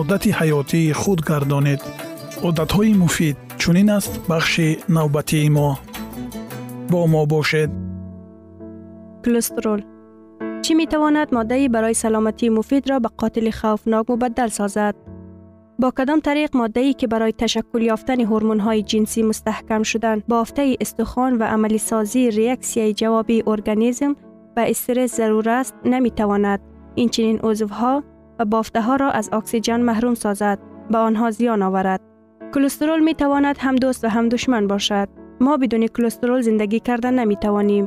одати ҳаётии худ гардонед одатҳои муфид чунин аст бахши навбатии мо бо мо бошед колестерол чӣ метавонад моддаи барои саломатии муфидро ба қотили хавфнок мубаддал созад бо кадом тариқ моддае ки барои ташаккул ёфтани ҳормонҳои ҷинсӣ мустаҳкам шудан бафтаи истухон ва амалисозии реаксияи ҷавобии организм ба стресс зарур аст наметавонад инчунин узвҳо ва бофтаҳоро аз оксиҷен маҳрум созад ба онҳо зиён оварад колестерол метавонад ҳам дӯст ва ҳам душман бошад мо бидуни колестерол зиндагӣ карда наметавонем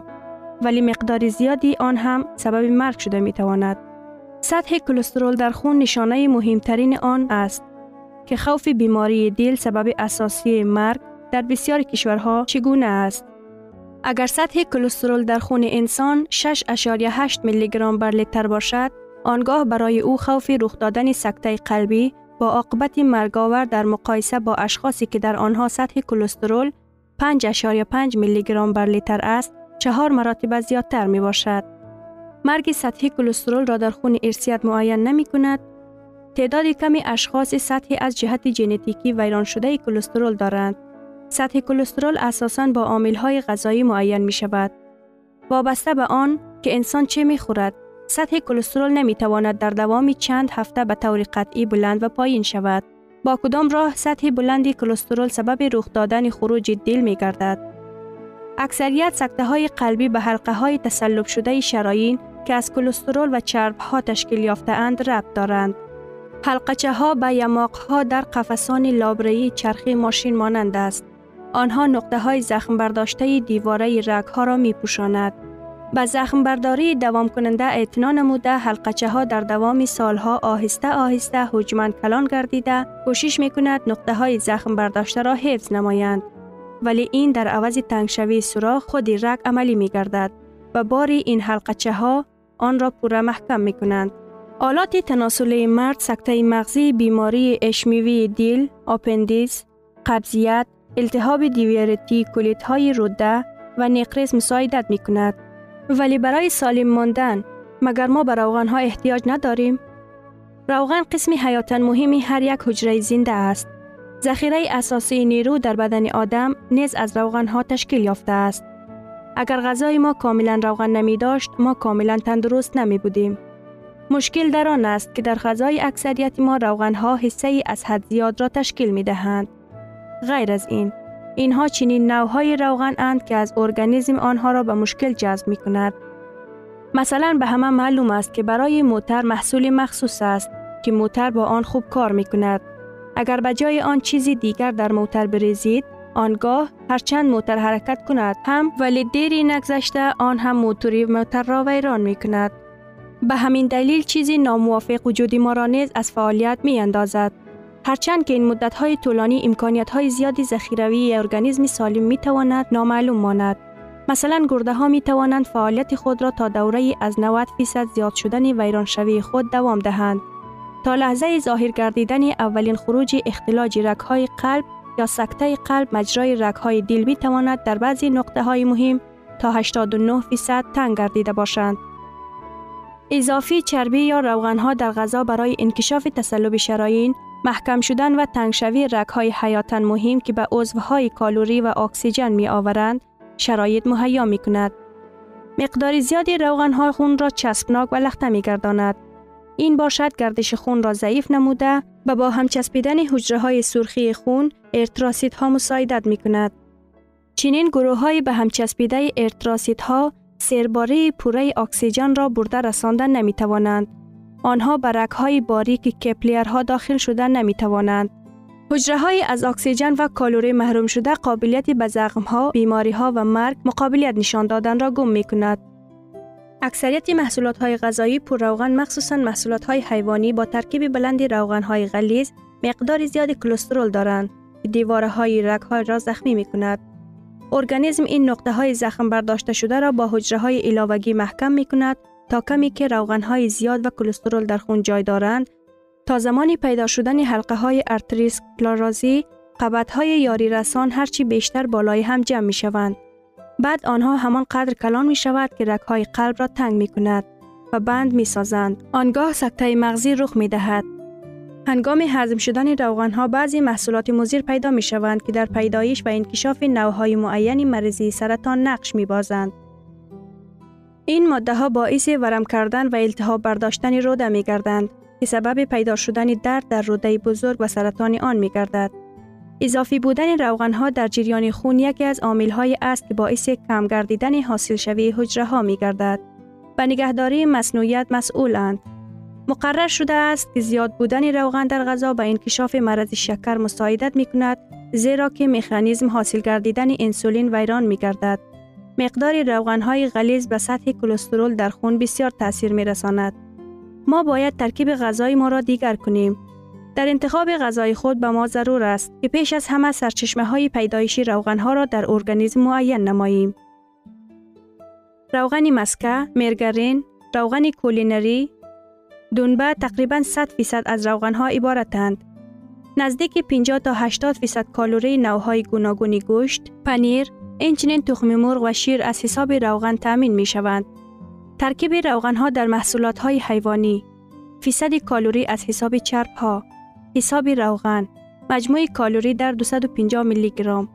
вале миқдори зиёди он ҳам сабаби марг шуда метавонад сатҳи колестерол дар хун нишонаи муҳимтарини он аст ки хавфи бемории дил сабаби асосии марг дар бисёри кишварҳо чӣ гуна аст агар сатҳи колестерол дар хуни инсон 6.8 мг бар литр бошад آنگاه برای او خوف رخ دادن سکته قلبی با عاقبت مرگاور در مقایسه با اشخاصی که در آنها سطح کلسترول 5.5 میلی گرم بر لیتر است چهار مراتب زیادتر می باشد. مرگ سطح کلسترول را در خون ارسیت معین نمی کند. تعداد کمی اشخاص سطحی از جهت ژنتیکی ویران شده کلسترول دارند. سطح کلسترول اساساً با های غذایی معین می شود. وابسته به آن که انسان چه می خورد سطح کلسترول نمی تواند در دوام چند هفته به طور قطعی بلند و پایین شود. با کدام راه سطح بلندی کلسترول سبب رخ دادن خروج دل می گردد. اکثریت سکته های قلبی به حلقه های تسلب شده شراین که از کلسترول و چرب ها تشکیل یافته اند ربط دارند. حلقچه ها به یماق ها در قفسان لابرهی چرخی ماشین مانند است. آنها نقطه های زخم برداشته دیواره رگ ها را می پوشاند. به زخم برداری دوام کننده اعتنا نموده حلقچه ها در دوام سالها آهسته آهسته حجمن کلان گردیده کوشش می کند نقطه های زخم برداشته را حفظ نمایند ولی این در عوض تنگشوی سوراخ خودی رگ عملی می گردد و باری این حلقچه ها آن را پورا محکم می کنند آلات تناسلی مرد سکته مغزی بیماری اشمیوی دیل، آپندیس، قبضیت، التهاب دیویرتی، کلیت های روده و نیقرس مساعدت می کند. ولی برای سالم ماندن مگر ما به روغن ها احتیاج نداریم؟ روغن قسمی حیاتا مهمی هر یک حجره زنده است. ذخیره اساسی نیرو در بدن آدم نیز از روغن ها تشکیل یافته است. اگر غذای ما کاملا روغن نمی داشت ما کاملا تندرست نمی بودیم. مشکل در آن است که در غذای اکثریت ما روغن ها حصه از حد زیاد را تشکیل می دهند. غیر از این اینها چنین نوهای روغن اند که از ارگانیسم آنها را به مشکل جذب می کند. مثلا به همه معلوم است که برای موتر محصول مخصوص است که موتر با آن خوب کار می کند. اگر به جای آن چیزی دیگر در موتر بریزید آنگاه هرچند موتر حرکت کند هم ولی دیری نگذشته آن هم موتوری موتر را ویران می کند. به همین دلیل چیزی ناموافق وجود ما را نیز از فعالیت می اندازد. هرچند که این مدت های طولانی امکانیت های زیادی ذخیروی ارگانیسم سالم می تواند نامعلوم ماند. مثلا گرده ها می توانند فعالیت خود را تا دوره از 90 فیصد زیاد شدن ویرانشوی خود دوام دهند. تا لحظه ظاهر گردیدن اولین خروج اختلاج رگ های قلب یا سکته قلب مجرای رگ های دل می تواند در بعضی نقطه های مهم تا 89 فیصد تنگ گردیده باشند. اضافی چربی یا روغن ها در غذا برای انکشاف تسلب شراین محکم شدن و تنگشوی رگ های حیاتن مهم که به عضوهای کالوری و اکسیژن می آورند شرایط مهیا می کند. مقدار زیادی روغن های خون را چسبناک و لخته می گرداند. این باشد گردش خون را ضعیف نموده و با هم چسبیدن حجره های سرخی خون ارتراسیت ها مساعدت می کند. چنین گروه های به هم چسبیده ارتراسیت ها سرباره پوره اکسیژن را برده رساندن نمی توانند. آنها برک های باریک کپلیرها داخل شدن نمی توانند. حجره های از اکسیژن و کالوری محروم شده قابلیت به زخم ها، بیماری ها و مرگ مقابلیت نشان دادن را گم می کند. اکثریت محصولات های غذایی پر روغن مخصوصا محصولات های حیوانی با ترکیب بلندی روغن های غلیظ مقدار زیادی کلسترول دارند که دیواره های رگ های را زخمی می کند. ارگانیسم این نقطه های زخم برداشته شده را با حجره های محکم می کند تا کمی که روغن های زیاد و کلسترول در خون جای دارند تا زمانی پیدا شدن حلقه های ارتریس کلارازی قبط های یاری رسان هرچی بیشتر بالای هم جمع می شوند. بعد آنها همان قدر کلان می شود که رک های قلب را تنگ می کند و بند می سازند. آنگاه سکته مغزی رخ می دهد. هنگام هضم شدن روغن ها بعضی محصولات مزیر پیدا می شوند که در پیدایش و انکشاف نوهای معینی مریضی سرطان نقش می بازند. این ماده ها باعث ورم کردن و التهاب برداشتن روده می گردند که سبب پیدا شدن درد در روده بزرگ و سرطان آن می گردد. اضافی بودن روغن ها در جریان خون یکی از عامل های است که باعث کم گردیدن حاصل شوی حجره ها می گردد. به نگهداری مصنوعیت مسئولند. مقرر شده است که زیاد بودن روغن در غذا به انکشاف مرض شکر مساعدت می کند زیرا که مکانیزم حاصل گردیدن انسولین ویران می گردد. مقدار روغن های غلیظ به سطح کلسترول در خون بسیار تاثیر می رساند. ما باید ترکیب غذای ما را دیگر کنیم. در انتخاب غذای خود به ما ضرور است که پیش از همه سرچشمه های پیدایشی روغن ها را در ارگانیسم معین نماییم. روغن مسکه، مرگرین، روغن کولینری، دنبه تقریبا 100 فیصد از روغن ها عبارتند. نزدیک 50 تا 80 فیصد کالری نوهای گوناگونی گوشت، پنیر، اینچنین تخم مرغ و شیر از حساب روغن تامین می شوند. ترکیب روغن ها در محصولات های حیوانی فیصد کالری از حساب چرب ها حساب روغن مجموع کالری در 250 میلی گرم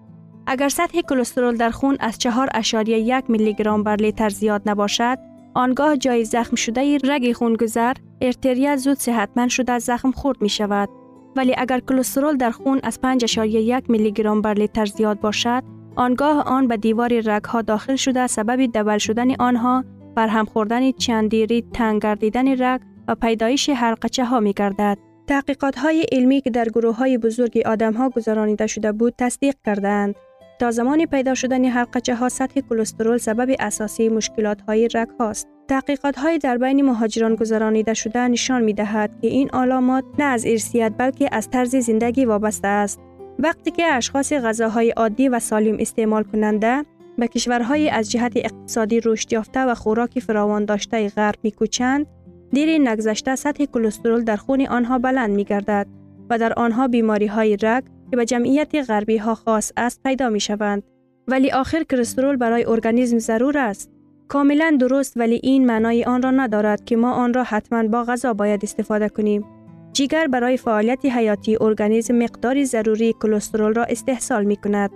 اگر سطح کلسترول در خون از 4.1 میلی گرم بر لیتر زیاد نباشد آنگاه جای زخم شده رگ خونگذر ارتریا زود صحتمند شده زخم خورد می شود ولی اگر کلسترول در خون از 5.1 میلی گرم بر لیتر زیاد باشد آنگاه آن به دیوار رگ ها داخل شده سبب دبل شدن آنها بر هم خوردن چندیری تنگ گردیدن رگ و پیدایش حلقچه ها می گردد. تحقیقات های علمی که در گروه های بزرگی آدم ها گذرانیده شده بود تصدیق کردند. تا زمان پیدا شدن حلقچه ها سطح کلسترول سبب اساسی مشکلات های رگ هاست. تحقیقات های در بین مهاجران گذرانیده شده نشان می دهد که این علامات نه از ارسیت بلکه از طرز زندگی وابسته است. وقتی که اشخاص غذاهای عادی و سالم استعمال کننده به کشورهای از جهت اقتصادی رشد یافته و خوراک فراوان داشته غرب میکوچند دیر نگذشته سطح کلسترول در خون آنها بلند می گردد و در آنها بیماری های رگ که به جمعیت غربی ها خاص است پیدا می شوند. ولی آخر کلسترول برای ارگانیسم ضرور است. کاملا درست ولی این معنای آن را ندارد که ما آن را حتما با غذا باید استفاده کنیم. جگر برای فعالیت حیاتی ارگانیسم مقداری ضروری کلسترول را استحصال می کند.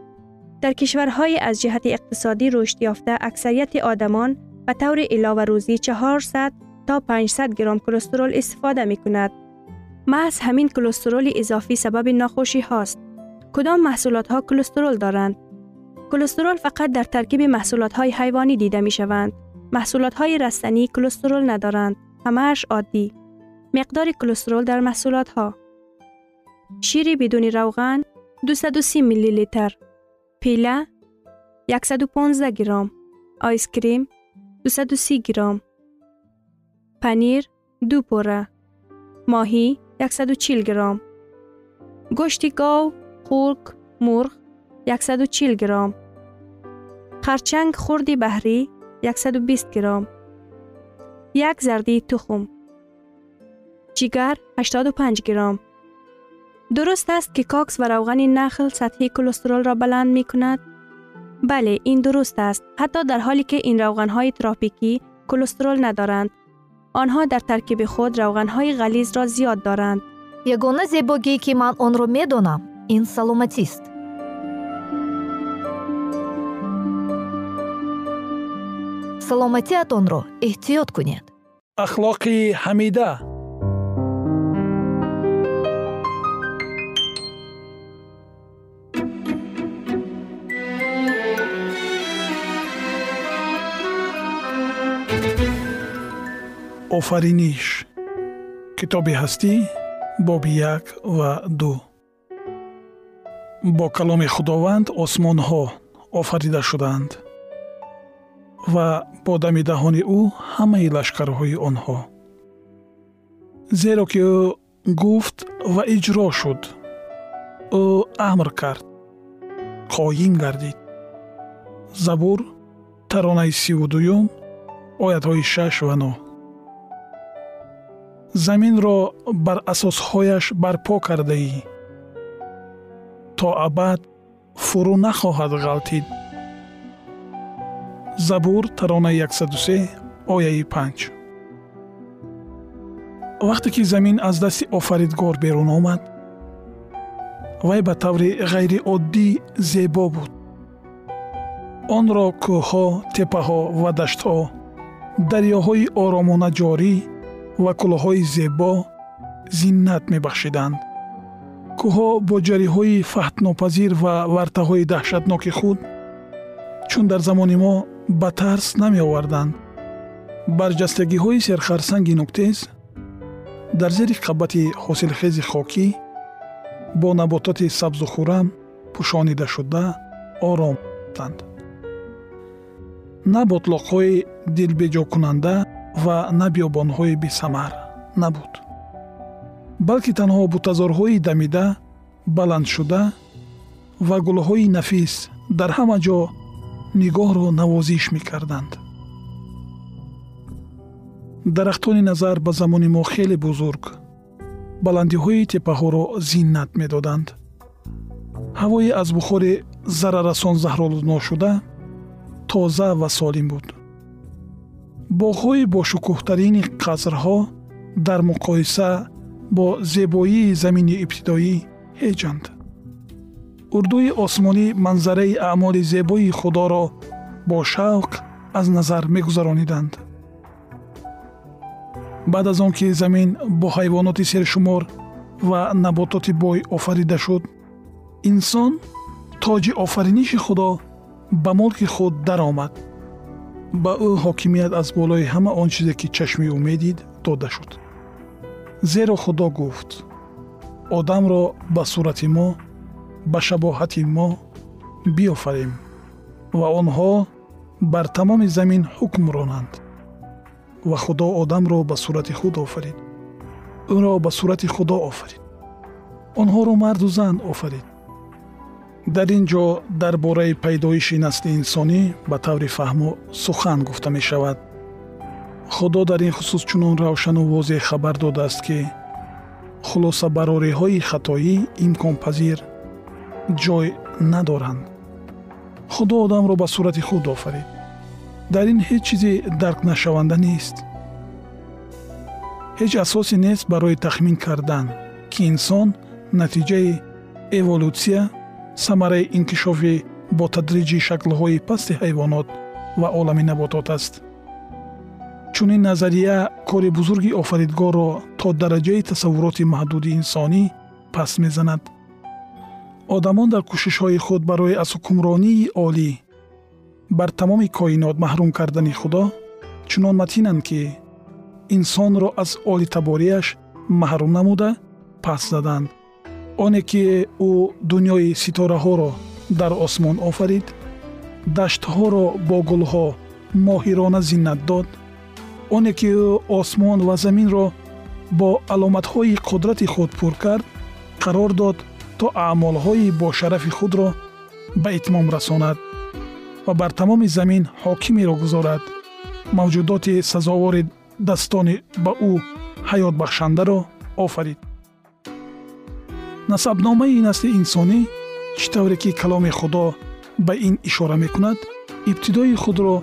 در کشورهای از جهت اقتصادی رشد یافته اکثریت آدمان به طور علاوه روزی 400 تا 500 گرم کلسترول استفاده می کند. محض همین کلسترول اضافی سبب ناخوشی هاست. کدام محصولات ها کلسترول دارند؟ کلسترول فقط در ترکیب محصولات های حیوانی دیده می شوند. محصولات های رستنی کلسترول ندارند. همهش عادی. مقدار کلسترول در محصولات ها شیر بدون روغن 230 میلی لیتر پیله 115 گرم. آیس کریم 230 گرم. پنیر دو پوره ماهی 140 گرم. گوشت گاو خوک مرغ 140 گرم. خرچنگ خوردی بحری 120 گرم. یک زردی تخم. جگر 85 گرم. درست است که کاکس و روغن نخل سطح کلسترول را بلند می کند؟ بله این درست است. حتی در حالی که این روغن های تراپیکی کلسترول ندارند. آنها در ترکیب خود روغن های غلیظ را زیاد دارند. یگانه زیباگی که من آن را می دانم این سلامتی است. سلامتی اتون را احتیاط کنید. اخلاقی حمیده. Офариниш. Китоби ҳастӣ боби як ва ду. Бо каломи худованд осмонҳо офарида шуданд ва бо дами даҳони ӯ ҳамаи лашкарҳои онҳо. Зеро ки ӯ гуфт ва иҷро шуд ӯ амр кард қоим гардид. Забур таронаи сиву дуюм оятҳои шаш ва нӯҳ заминро бар асосҳояш барпо кардаӣ. То абад фурӯ нахоҳад ғалтид. Забур таронаи 103 ояи 5 вақте ки замин аз дасти офаридгор берун омад вай ба таври ғайриоддӣ зебо буд. Онро кӯҳҳо теппаҳо ва даштҳо дарёҳои оромона ҷорӣ ва кӯлҳои зебо зиннат мебахшиданд кӯҳҳо бо ҷариҳои фаҳтнопазир ва вартаҳои даҳшатноки худ чун дар замони мо ба тарс намеоварданд. Барҷастагиҳои серхарсанги нуктез дар зери қабати ҳосилхези хокӣ бо набототи сабзу хӯрам пӯшонидашуда ором буданд на ботлоқҳои дилбеҷокунанда ва на биёбонҳои бесамар набуд. Балки танҳо бутазорҳои дамида баландшуда ва гулҳои нафис дар ҳама ҷо нигоҳро навозиш мекарданд. Дарахтони назар ба замони мо хеле бузург. Баландиҳои теппаҳоро зиннат медоданд. Ҳавое аз бухори зарарасон заҳролудношуда тоза ва солим буд боғҳои бошукӯҳтарини қасрҳо дар муқоиса бо зебоии замини ибтидоӣ ҳеҷанд. Урдуи осмонӣ манзараи аъмоли зебои худоро бо шавқ аз назар мегузарониданд. Баъд аз он ки замин бо ҳайвоноти сершумор ва набототи бой офарида шуд инсон тоҷи офариниши худо ба мулки худ даромад ба ӯ ҳокимият аз болои ҳама он чизе ки чашми ӯ медид дода шуд. Зеро худо гуфт одамро ба сурати мо ба шабоҳати мо биёфарем ва онҳо бар тамоми замин ҳукм ронанд ва худо одамро ба сурати худ офарид. Ӯро ба сурати худо офарид. Онҳоро марду зан офарид дар ин ҷо дар бораи пайдоиши насли инсонӣ ба таври фаҳмо сухан гуфта мешавад. Худо дар ин хусус чунон равшану возеҳ хабар додааст ки хулосабарориҳои хатоӣ имконпазир ҷой надоранд. Худо одамро ба сурати худ офарид. Дар ин ҳеҷ чизи даркнашаванда нест. Ҳеҷ асосе нест барои тахмин кардан ки инсон натиҷаи эволюсия самараи инкишофи бо тадриҷи шаклҳои пасти ҳайвонот ва олами наботот аст. Чунин назария кори бузурги офаридгорро то дараҷаи тасаввуроти маҳдуди инсонӣ паст мезанад. Одамон дар кӯшишҳои худ барои аз ҳукмронии олӣ бар тамоми коинот маҳрум кардани худо чунон матинанд ки инсонро аз олитаборияш маҳрум намуда паст заданд оне ки ӯ дунёи ситораҳоро дар осмон офарид даштҳоро бо гулҳо моҳирона зиннат дод оне ки ӯ осмон ва заминро бо аломатҳои қудрати худ пур кард қарор дод то аъмолҳои бошарафи худро ба итмом расонад ва бар тамоми замин ҳокимеро гузорад. Мавҷудоти сазовори dastoни ба ӯ ҳаётбахшандаро офарид насабномаи насли инсонӣ чӣ тавре ки каломи худо ба ин ишора мекунад ибтидои худро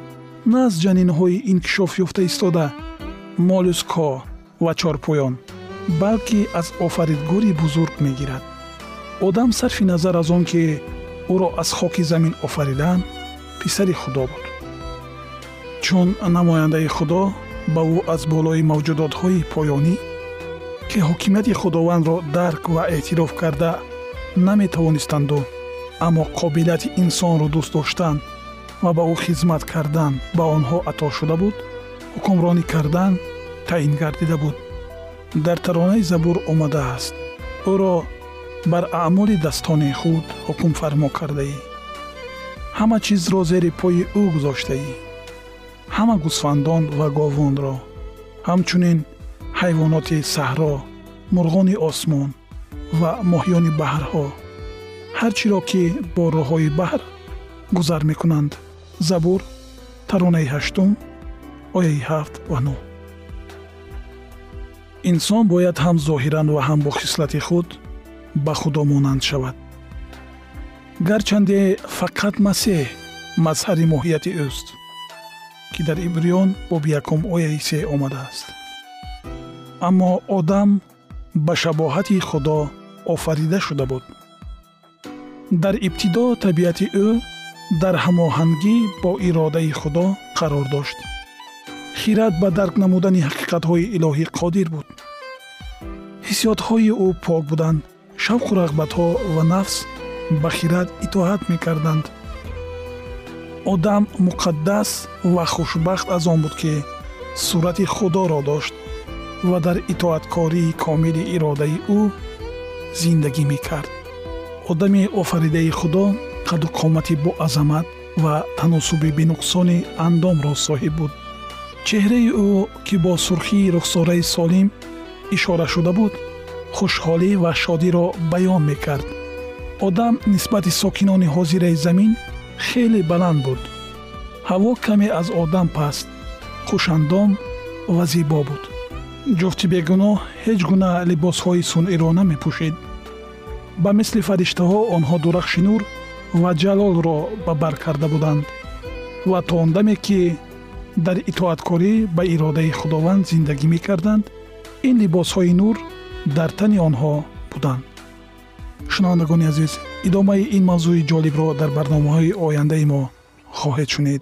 на аз ҷанинҳои инкишоф ёфта истода молюскҳо ва чорпоён балки аз офаридгори бузург мегирад. Одам сарфи назар аз он ки ӯро аз хоки замин офариданд писари худо буд. Чун намояндаи худо ба ӯ аз болои мавҷудотҳои поёнӣ ки ҳокимияти худовандро дарк ва эътироф карда наметавонистанду аммо қобилияти инсонро дӯст доштан ва ба ӯ хизмат кардан ба онҳо ато шуда буд ҳукмронӣ кардан таъин гардида буд. Дар таронаи забур омадааст. Ӯро бар аъмоли дастони худ ҳукмфармо кардаӣ. Ҳама чизро зери пои ӯ гузоштаӣ. Ҳама гусфандон ва говонро. Ҳамчунин ҳайвоноти саҳро мурғони осмон ва моҳиёни баҳрҳо ҳар чиро ки бо роҳҳои баҳр гузар мекунанд. Забур таронаи ҳаштум ояи ҳафт ва нӯ инсон бояд ҳам зоҳиран ва ҳам бо хислати худ ба худо монанд шавад. Гарчанде фақат масеҳ мазҳари моҳияти ӯст ки дар ибриён боби якум ояи се омадааст аммо одам ба шабоҳати худо офарида шуда буд. Дар ибтидо табиати ӯ дар ҳамоҳангӣ бо иродаи худо қарор дошт. Хират ба дарк намудани ҳақиқатҳои илоҳӣ қодир буд. Ҳиссиётҳои ӯ пок буданд шавқу рағбатҳо ва нафс ба хират итоат мекарданд. Одам муқаддас ва хушбахт аз он буд ки сурати худоро дошт ва дар итоаткории комили иродаи ӯ зиндагӣ мекард. Одами офаридаи худо қаду қомати боазамат ва таносуби бенуқсони андомро соҳиб буд. Чеҳраи ӯ ки бо сурхии рухсораи солим ишора шуда буд хушҳолӣ ва шодиро баён мекард. Одам нисбати сокинони ҳозираи замин хеле баланд буд. Ҳаво каме аз одам паст хушандом ва зебо буд ҷуфти бегуноҳ ҳеҷ гуна либосҳои сунъиро намепӯшед ба мисли фариштаҳо онҳо дурахши нур ва ҷалолро ба бар карда буданд ва то он даме ки дар итоаткорӣ ба иродаи худованд зиндагӣ мекарданд ин либосҳои нур дар тани онҳо буданд. Шунавандагони азиз идомаи ин мавзӯи ҷолибро дар барномаҳои ояндаи мо хоҳед шунид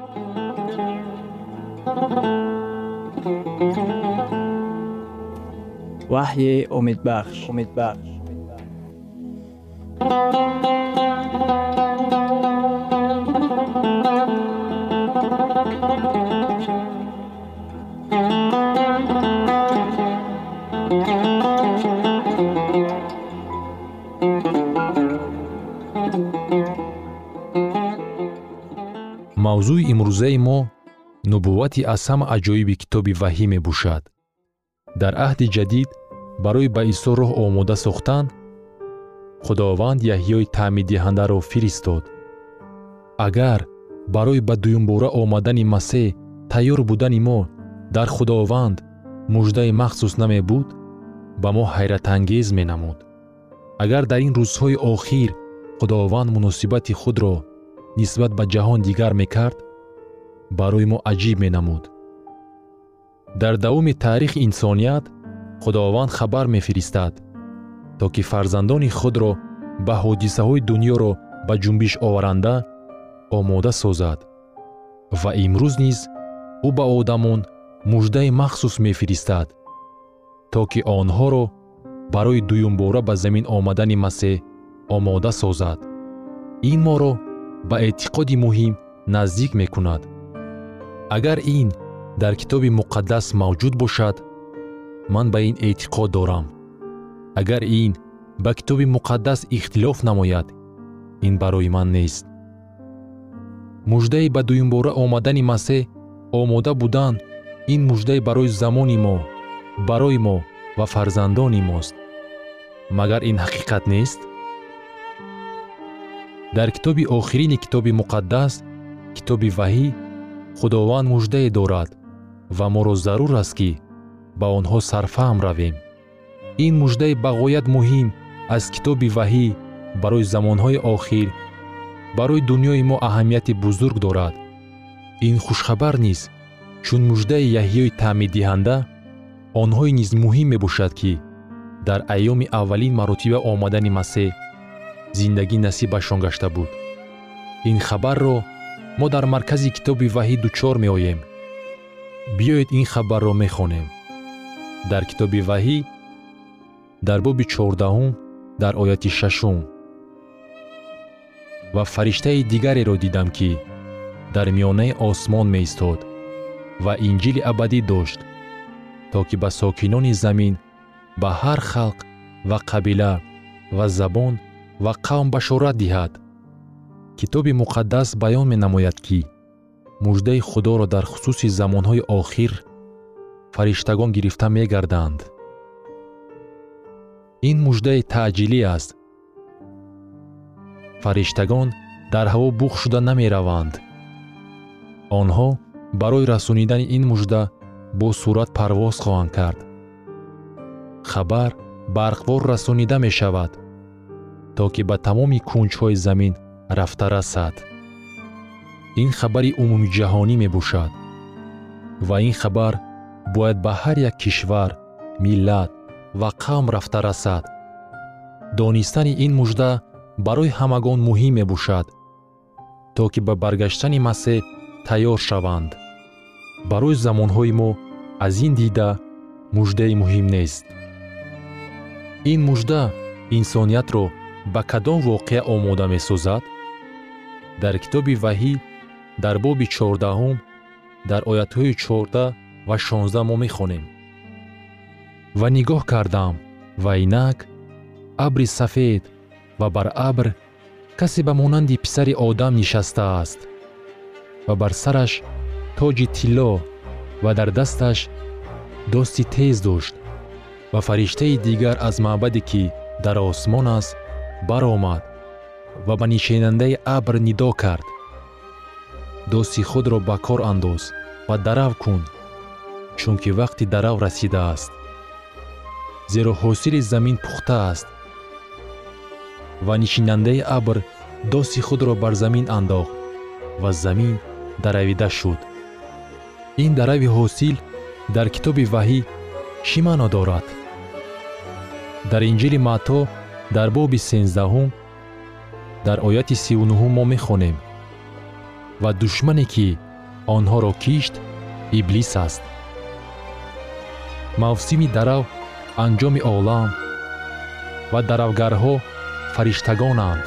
ваҳйи умедбахш умедбахш мавзӯи имрӯзаи мо нубуввати аз ҳама аҷоиби китоби ваҳӣ мебошад дар аҳди ҷадид барои ба исо роҳ омода сохтан худованд яҳьёи таъминдиҳандаро фиристод. Агар барои ба дуюмбора омадани масеҳ тайёр будани мо дар худованд муждаи махсус намебуд ба мо ҳайратангез менамуд. Агар дар ин рӯзҳои охир худованд муносибати худро нисбат ба ҷаҳон дигар мекард барои мо аҷиб менамуд дар давоми таърихи инсоният худованд хабар мефиристад то ки фарзандони худро ба ҳодисаҳои дуньёро ба ҷунбиш оваранда омода созад. Ва имрӯз низ ӯ ба одамон муждаи махсус мефиристад то ки онҳоро барои дуюмбора ба замин омадани масеҳ омода созад. Ин моро ба эътиқоди муҳим наздик мекунад. Агар ин дар китоби муқаддас мавҷуд бошад ман ба ин эътиқод дорам. Агар ин ба китоби муқаддас ихтилоф намояд ин барои ман нест. Муждаи ба дуюмбора омадани масеҳ омода будан ин муждае барои замони мо барои мо ва фарзандони мост. Магар ин ҳақиқат нест? Дар китоби охирини китоби муқаддас китоби ваҳӣ худованд муждае дорад ва моро зарур аст ки ба онҳо сарфаҳм равем. Ин муждаи бағоят муҳим аз китоби ваҳӣ барои замонҳои охир барои дуньёи мо аҳамияти бузург дорад. Ин хушхабар низ чун муждаи яҳьёи таъминдиҳанда онҳое низ муҳим мебошад ки дар айёми аввалин маротиба омадани масеҳ зиндагӣ насибашон гашта буд. Ин хабарро мо дар маркази китоби ваҳӣ дучор меоем биёед ин хабарро мехонем. Дар китоби ваҳӣ дар боби чордаҳум дар ояти шашум. Ва фариштаи дигареро дидам ки дар миёнаи осмон меистод ва инҷили абадӣ дошт то ки ба сокинони замин ба ҳар халқ ва қабила ва забон ва қавм башорат диҳад. Китоби муқаддас баён менамояд ки муждаи худоро дар хусуси замонҳои охир фариштагон гирифта мегарданд. Ин муждаи таъҷилӣ аст. Фариштагон дар ҳаво буғ шуда намераванд. Онҳо барои расонидани ин мужда бо сурат парвоз хоҳанд кард. Хабар барқвор расонида мешавад то ки ба тамоми кунҷҳои замин рафта расад ин хабари умумиҷаҳонӣ мебошад. Ва ин хабар бояд ба ҳар як кишвар миллат ва қавм рафта расад. Донистани ин мужда барои ҳамагон муҳим мебошад то ки ба баргаштани масеҳ тайёр шаванд. Барои замонҳои мо аз ин дида муждаи муҳим нест. Ин мужда инсониятро ба кадом воқеа омода месозад? Дар китоби ваҳӣ дар боби чордаҳум дар оятҳои чорда ва шонздаҳ мо мехонем. Ва нигоҳ кардам ва инак абри сафед ва бар абр касе ба монанди писари одам нишастааст ва бар сараш тоҷи тилло ва дар дасташ дости тез дошт ва фариштаи дигар аз маъбаде ки дар осмон аст баромад ва ба нишенандаи абр нидо кард дости худро ба кор андоз ва дарав кун чунки вақти дарав расидааст. Зеро ҳосили замин пухта аст ва нишинандаи абр дости худро бар замин андохт ва замин даравида шуд. Ин дарави ҳосил дар китоби ваҳӣ чӣ маъно дорад. Дар инҷили маъто дар боби сенздаҳум дар ояти сивнуҳум мо мехонем ва душмане ки онҳоро кишт иблис аст. Мавсими дарав анҷоми олам ва даравгарҳо фариштагонанд.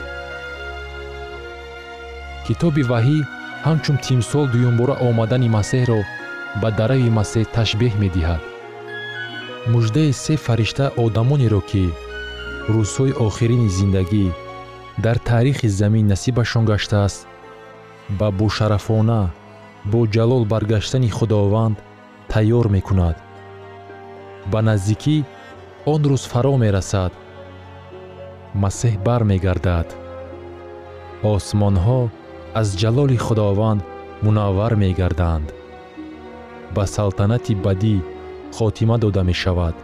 Китоби ваҳӣ ҳамчун тимсол дуюмбора омадани масеҳро ба дарави масеҳ ташбеҳ медиҳад. Муждаи се фаришта одамонеро ки рӯзҳои охирини зиндагӣ дар таърихи замин насибашон гаштааст ба бошарафона бо ҷалол баргаштани худованд тайёр мекунад. Ба наздикӣ он рӯз фаро мерасад масеҳ бармегардад. Осмонҳо аз ҷалоли худованд мунаввар мегарданд. Ба салтанати бадӣ хотима дода мешавад.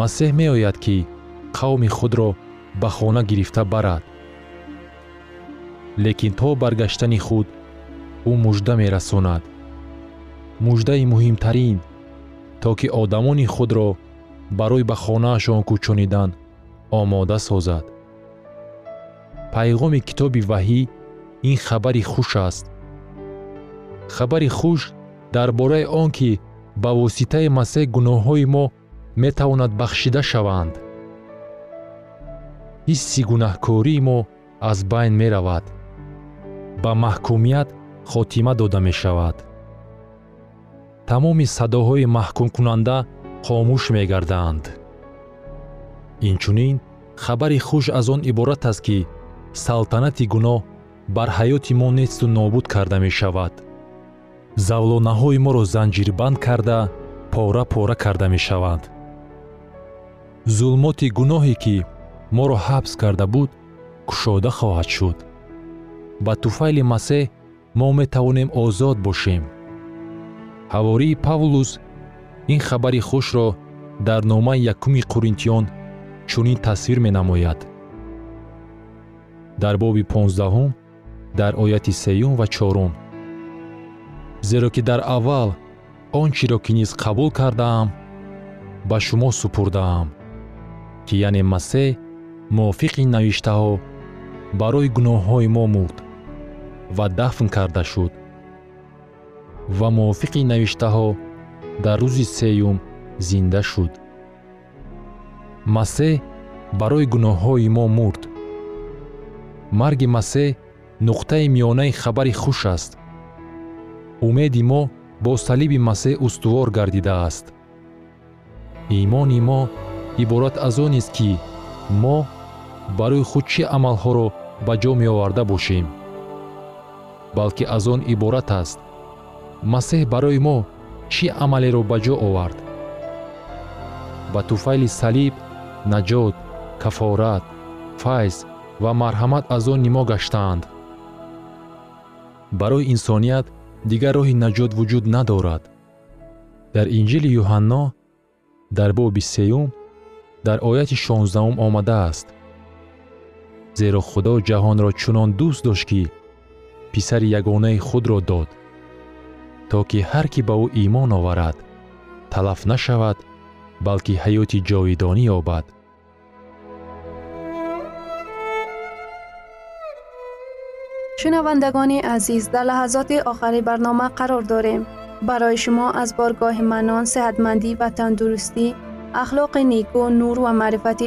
Масеҳ меояд ки қавми худро ба хона гирифта барад лекин то баргаштани худ ӯ мужда мерасонад. Муждаи муҳимтарин то ки одамони худро барои ба хонаашон кӯчонидан омода созад. Пайғоми китоби ваҳӣ ин хабари хуш аст. Хабари хуш дар бораи он ки ба воситаи масеҳ гуноҳҳои мо метавонад бахшида шаванд. Ҳисси гунаҳкории мо аз байн меравад ба маҳкумият хотима дода мешавад. Тамоми садоҳои маҳкумкунанда хомӯш мегарданд. Инчунин хабари хуш аз он иборат аст ки салтанати гуноҳ бар ҳаёти мо несту нобуд карда мешавад. Завлонаҳои моро занҷирбанд карда пора пора карда мешаванд зулмоти гуноҳе ки моро ҳабс карда буд кушода хоҳад шуд ба туфайли масеҳ мо метавонем озод бошем. Ҳавории павлус ин хабари хушро дар номаи якуми қуринтиён чунин тасвир менамояд. Дар боби понздаҳум дар ояти сеюм ва чорум. Зеро ки дар аввал он чиро ки низ қабул кардаам ба шумо супурдаам ки яъне масеҳ мувофиқи навиштаҳо барои гуноҳҳои мо мурд ва дафн карда шуд. Ва мувофиқи навиштаҳо дар рӯзи сеюм зинда шуд. Масеҳ барои гуноҳҳои мо мурд. Марги масеҳ нуқтаи миёнаи хабари хуш аст. Умеди мо бо салиби масеҳ устувор гардидааст имони мо иборат аз он нест ки мо барои худ чӣ амалҳоро ба ҷо меоварда бошем. Балки аз он иборат аст. Масеҳ барои мо чӣ амалеро ба ҷо овард? Ба туфайли салиб наҷот кафорат файз ва марҳамат аз он нимо гаштаанд. Барои инсоният дигар роҳи наҷот вуҷуд надорад. Дар инҷили юҳанно дар боби сеюм дар ояти шонздаҳум омадааст зеро худо ҷаҳонро чунон дӯст дошт ки писари ягонаи худро дод то ки ҳар кӣ ба ӯ имон оварад талаф нашавад балки ҳаёти ҷовидонӣ ёбад шунавандагони азиз дар лаҳазоти охари барнома қарор дорем барои шумо аз боргоҳи манон сеҳатмандӣ ва тандурустӣ ахлоқи нику нур ва маърифати